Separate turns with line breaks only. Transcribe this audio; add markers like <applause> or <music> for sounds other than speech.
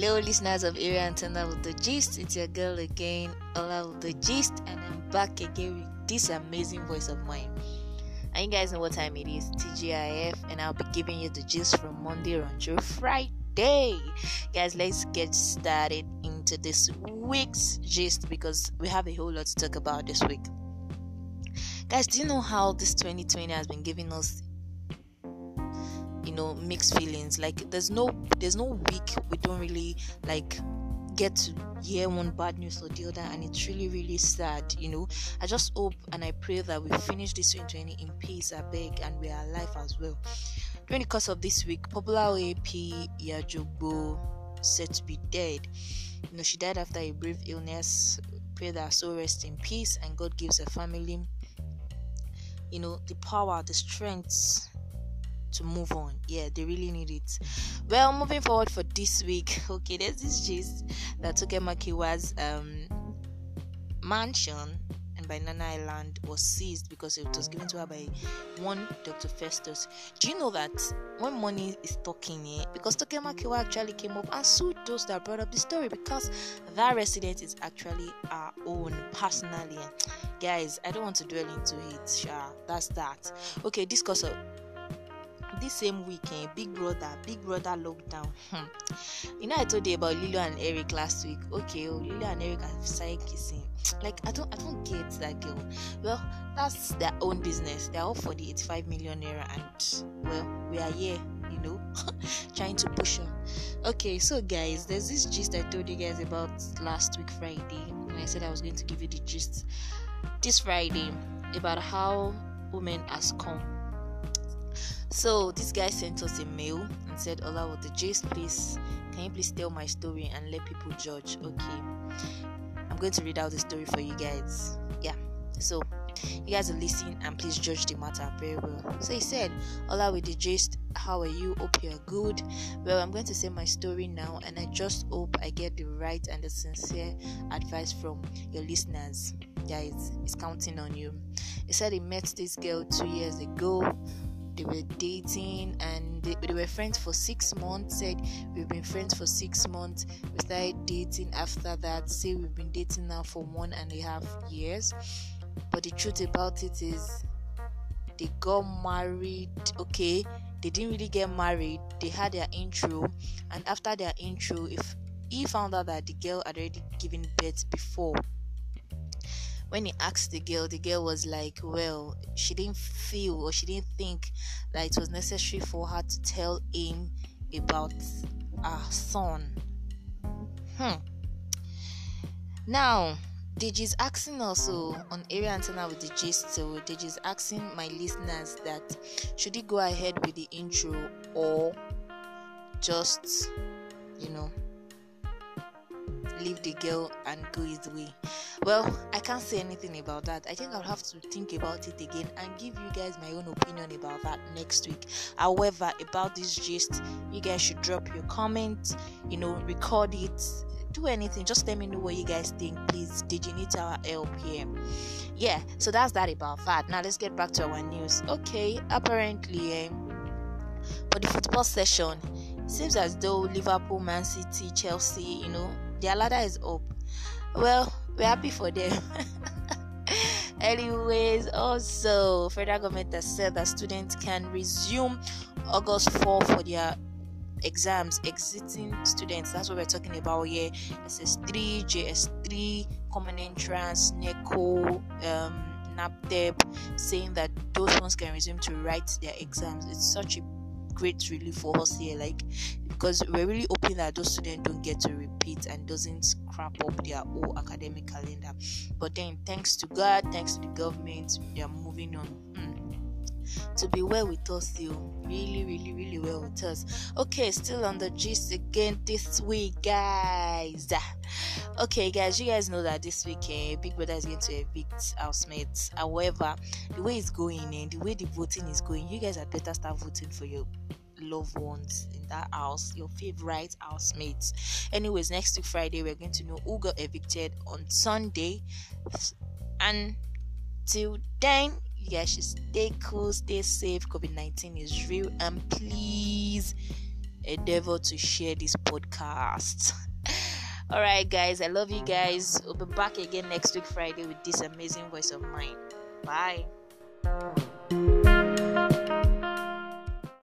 Hello, listeners of Area Antenna with the Gist. It's your girl again, Ola with the Gist, and I'm back again with this amazing voice of mine. And you guys know what time it is TGIF, and I'll be giving you the gist from Monday on Friday. Guys, let's get started into this week's gist because we have a whole lot to talk about this week. Guys, do you know how this 2020 has been giving us you know mixed feelings. Like there's no there's no week we don't really like get to hear one bad news or the other and it's really really sad you know. I just hope and i pray that we finish this 2020 in peace i beg and we are alive as well. During the course of this week popular ap yajogbo said to be dead. You know she died after a brief illness. Pray that her soul rest in peace and god gives her family you know the power the strength to move on. Yeah, they really need it. Well, moving forward for this week, <laughs> okay, there's this gist that Toke Makinwa's um mansion and Banana Island was seized because it was given to her by one Dr. Festus. Do you know that when money is talking here, because Tokemakiwa actually came up and sued those that brought up the story because that resident is actually our own personally. Guys, I don't want to dwell into it, sure. That's that. Okay, discuss of this same weekend, Big Brother, Big Brother lockdown. Hmm. You know, I told you about Lilo and Eric last week. Okay, oh, Lilo and Eric are started kissing. <tsk> Like I don't, I don't get that girl. Well, that's their own business. They're all for the 85 million naira, and well, we are here, you know, <laughs> trying to push on. Okay, so guys, there's this gist I told you guys about last week Friday, and I said I was going to give you the gist this Friday about how women has come so this guy sent us a mail and said, Ola, with the gist, please, can you please tell my story and let people judge? Okay. I'm going to read out the story for you guys. Yeah. So you guys are listening and please judge the matter very well. So he said, Ola with the gist, how are you? Hope you're good. Well, I'm going to say my story now and I just hope I get the right and the sincere advice from your listeners. Guys, he's counting on you. He said he met this girl two years ago they were dating and they, they, were friends for six months said we've been friends for six months. We started dating after that say we've been dating now for one and a half years. But the truth about it is they got married okay? They didn't really get married. They had their intro. And after their intro if he found out that the girl had already given birth before when he asked the girl, the girl was like, well, she didn't feel or she didn't think that it was necessary for her to tell him about her son. Hmm. Now, Deji's asking also on area antenna with the gist. So Deji's asking my listeners that should he go ahead with the intro or just, you know, leave the girl and go his way. Well, I can't say anything about that. I think I'll have to think about it again and give you guys my own opinion about that next week. However, about this gist, you guys should drop your comment, you know, record it, do anything. Just let me know what you guys think, please. Did you need our help here? Yeah, so that's that about that. Now let's get back to our news. Okay, apparently, eh, for the football session, seems as though Liverpool, Man City, Chelsea, you know, their ladder is up. Well, we're happy for them. <laughs> Anyways, also, federal government has said that students can resume August 4 for their exams. Exiting students, that's what we're talking about here. SS3, JS3, Common Entrance, NECO, um, saying that those ones can resume to write their exams. It's such a great relief for us here, like because we're really hoping that those students don't get to repeat and doesn't crap up their whole academic calendar. But then, thanks to God, thanks to the government, they are moving on. Mm. To be well with us, still really, really, really well with us. Okay, still on the gist again this week, guys. Okay, guys, you guys know that this week eh, Big Brother is going to evict housemates. However, the way it's going and eh, the way the voting is going, you guys had better start voting for your loved ones in that house, your favorite housemates. Anyways, next week Friday, we're going to know who got evicted on Sunday. And till then, you guys should stay cool, stay safe. COVID 19 is real, and please endeavor to share this podcast. <laughs> All right, guys, I love you guys. We'll be back again next week, Friday, with this amazing voice of mine. Bye.